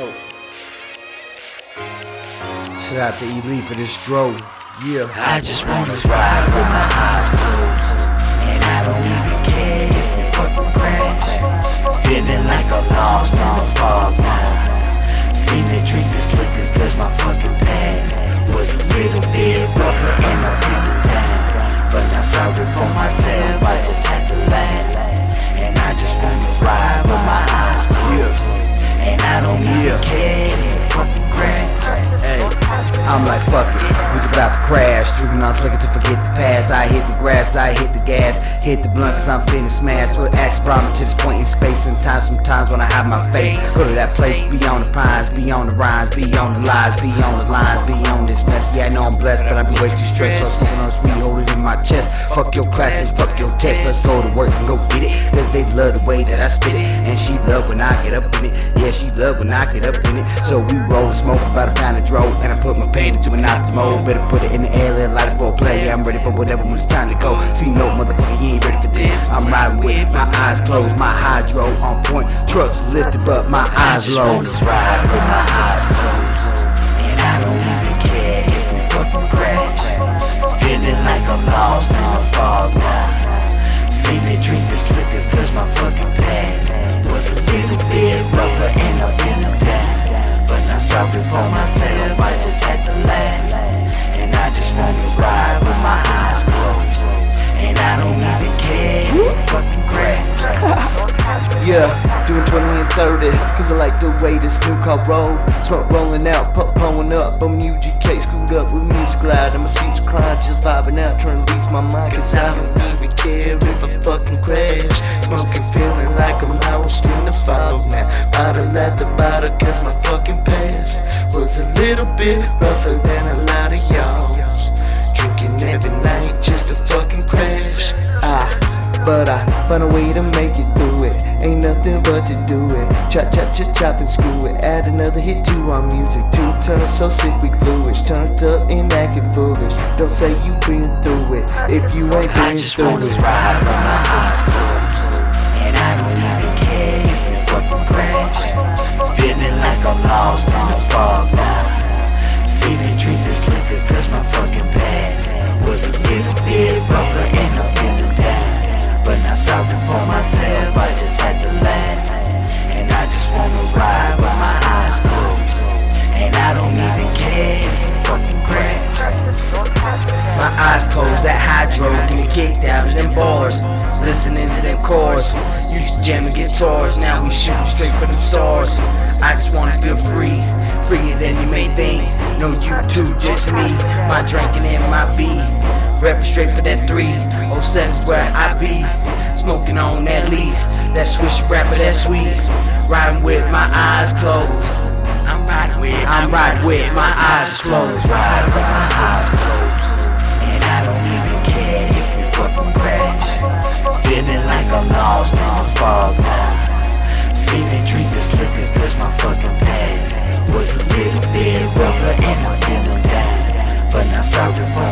dope. Shout out to Elite for this stroke. Yeah. I just wanna ride with my eyes closed. And I don't even care if we fucking crash. Feeling like a lost on fall now. Finna drink this liquor cause my fucking past was a little bit. I'm like, fuck it. Was about to crash. On looking to forget the past. I hit the grass, I hit the gas. Hit the blunt cause I'm feeling smashed. With axe problem to this point in space. Sometimes, sometimes when I have my face. Go to that place, be on the pines, be on the rhymes, be on the lies, be on the lines, be on this mess. Yeah, I know I'm blessed, but I be way too stressed. So smoking on sweet, hold it in my chest. Fuck your classes, fuck your test. Let's go to work and go get it. Cause they love the way that I spit it. And she love when I get up in it. Yeah, she love when I get up in it. So we roll, smoke about a pound of dro. And I put my pain into an optimal. Better put it in the air, let light for a play. I'm ready for whatever when it's time to go. See, no motherfucker, you ain't ready for this. I'm riding with my eyes closed, my hydro on point. Trucks lifted, but my I eyes just low. wanna ride with my eyes closed. And I don't even Yeah, doing 20 and 30, cause I like the way this new car roll. Smoke rolling out, pop pulling up. I'm UGK screwed up with music loud. And my seats recline, just vibing out, trying to release my mind. Cause I don't even care if I fucking crash. Smoking, feeling like I'm lost in the fog now. Bottle at the bottle, cause my fucking past was a little bit rougher than a lot of y'all's. Drinking every night just to fucking crash. Ah. But I find a way to make it through it. Ain't nothing but to do it. Chop, chop, chop, chop and screw it. Add another hit to our music. Two turns so sick we bluish. Turned up and acting foolish. Don't say you been through it if you ain't been I just through wanna it. ride with my eyes closed. And I don't even care if we fucking crash. Feeling like I'm lost kicked out of them bars. Listening to them chords. Used to jamming guitars, now we shooting straight for them stars. I just wanna feel free, freer than you may think. No you two, just me, my drinking and my beat. Rapping straight for that three, oh seven's where I be. Smoking on that leaf, that swish rapper, that sweet. Riding with my eyes closed. I'm riding with, I'm riding with my eyes closed. ride with my eyes closed. Fucking crash. Feeling like I'm lost in the fog now. Finna drink this liquor cause my fucking past was a little bit rougher and I'm feeling down. But not sorry for